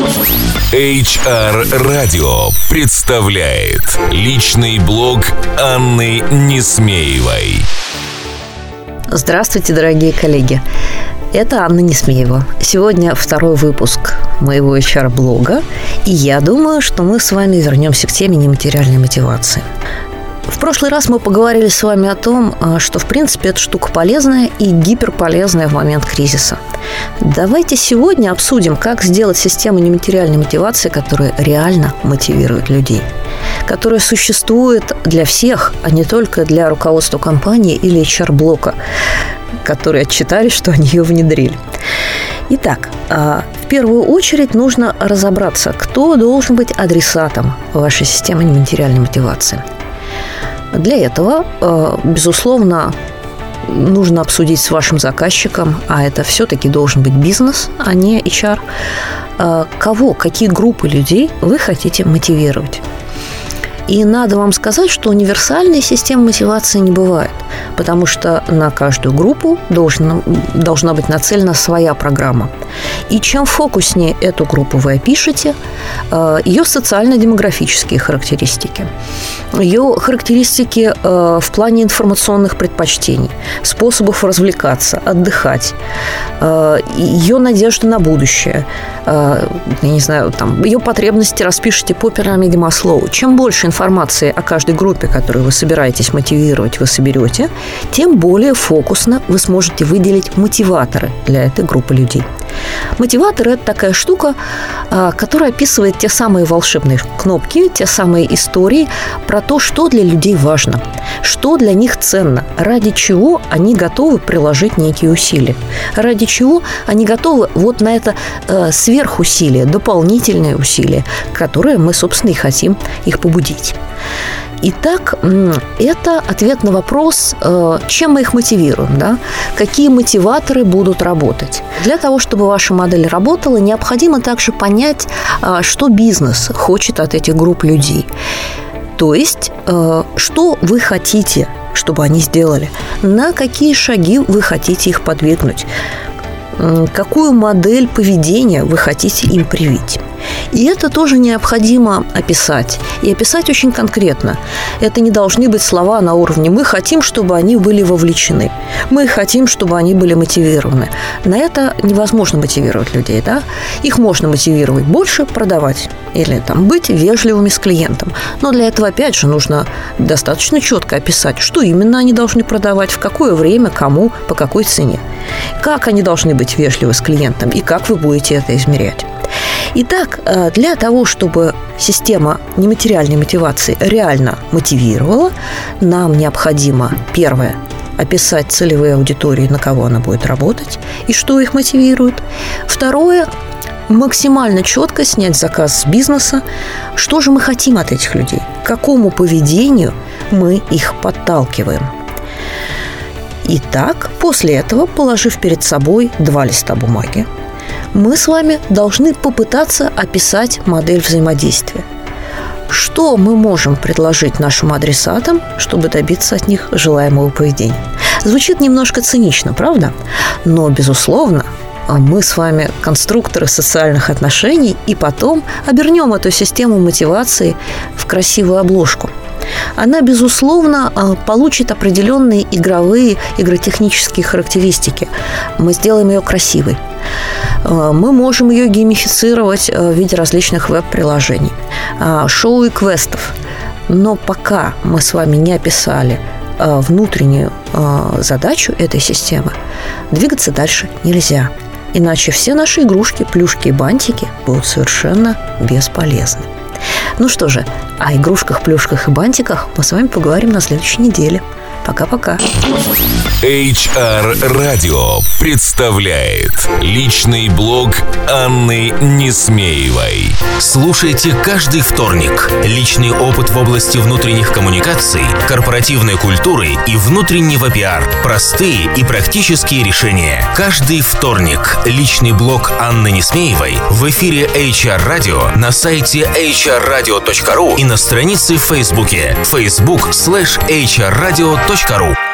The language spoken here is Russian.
HR Radio представляет личный блог Анны Несмеевой. Здравствуйте, дорогие коллеги. Это Анна Несмеева. Сегодня второй выпуск моего HR-блога, и я думаю, что мы с вами вернемся к теме нематериальной мотивации. В прошлый раз мы поговорили с вами о том, а, что, в принципе, эта штука полезная и гиперполезная в момент кризиса. Давайте сегодня обсудим, как сделать систему нематериальной мотивации, которая реально мотивирует людей которая существует для всех, а не только для руководства компании или HR-блока, которые отчитались, что они ее внедрили. Итак, а, в первую очередь нужно разобраться, кто должен быть адресатом вашей системы нематериальной мотивации – для этого, э, безусловно, нужно обсудить с вашим заказчиком, а это все-таки должен быть бизнес, а не HR, э, кого, какие группы людей вы хотите мотивировать. И надо вам сказать, что универсальной системы мотивации не бывает, потому что на каждую группу должна, должна быть нацелена своя программа. И чем фокуснее эту группу вы опишете, э, ее социально-демографические характеристики, ее характеристики э, в плане информационных предпочтений, способов развлекаться, отдыхать, э, ее надежды на будущее, я не знаю, там, ее потребности распишите по пирамиде Маслоу. Чем больше информации о каждой группе, которую вы собираетесь мотивировать, вы соберете, тем более фокусно вы сможете выделить мотиваторы для этой группы людей. Мотиватор – это такая штука, а, которая описывает те самые волшебные кнопки, те самые истории про то, что для людей важно, что для них ценно, ради чего они готовы приложить некие усилия, ради чего они готовы вот на это э, сверхусилие, дополнительные усилия, которые мы, собственно, и хотим их побудить. Итак, это ответ на вопрос, э, чем мы их мотивируем, да? какие мотиваторы будут работать. Для того, чтобы ваша модель работала, необходимо также понять, э, что бизнес хочет от этих групп людей. То есть, э, что вы хотите, чтобы они сделали, на какие шаги вы хотите их подвигнуть, какую модель поведения вы хотите им привить. И это тоже необходимо описать. И описать очень конкретно. Это не должны быть слова на уровне «мы хотим, чтобы они были вовлечены», «мы хотим, чтобы они были мотивированы». На это невозможно мотивировать людей. Да? Их можно мотивировать больше продавать или там, быть вежливыми с клиентом. Но для этого, опять же, нужно достаточно четко описать, что именно они должны продавать, в какое время, кому, по какой цене. Как они должны быть вежливы с клиентом и как вы будете это измерять. Итак, э, для того, чтобы система нематериальной мотивации реально мотивировала, нам необходимо, первое, описать целевые аудитории, на кого она будет работать и что их мотивирует. Второе, максимально четко снять заказ с бизнеса, что же мы хотим от этих людей, к какому поведению мы их подталкиваем. Итак, после этого, положив перед собой два листа бумаги, мы с вами должны попытаться описать модель взаимодействия. Что мы можем предложить нашим адресатам, чтобы добиться от них желаемого поведения? Звучит немножко цинично, правда? Но, безусловно, мы с вами конструкторы социальных отношений, и потом обернем эту систему мотивации в красивую обложку. Она, безусловно, а, получит определенные игровые, игротехнические характеристики. Мы сделаем ее красивой. Э, мы можем ее геймифицировать э, в виде различных веб-приложений, шоу и квестов. Но пока мы с вами не описали внутреннюю задачу этой системы, двигаться дальше нельзя. Иначе все наши игрушки, плюшки и бантики будут совершенно бесполезны. Ну что же, о игрушках, плюшках и бантиках мы с вами поговорим на следующей неделе. Пока-пока. HR Radio представляет личный блог Анны Несмеевой. Слушайте каждый вторник. Личный опыт в области внутренних коммуникаций, корпоративной культуры и внутреннего пиар. Простые и практические решения. Каждый вторник. Личный блог Анны Несмеевой в эфире HR Radio на сайте hrradio.ru и на странице в Фейсбуке facebook slash hrradio.ru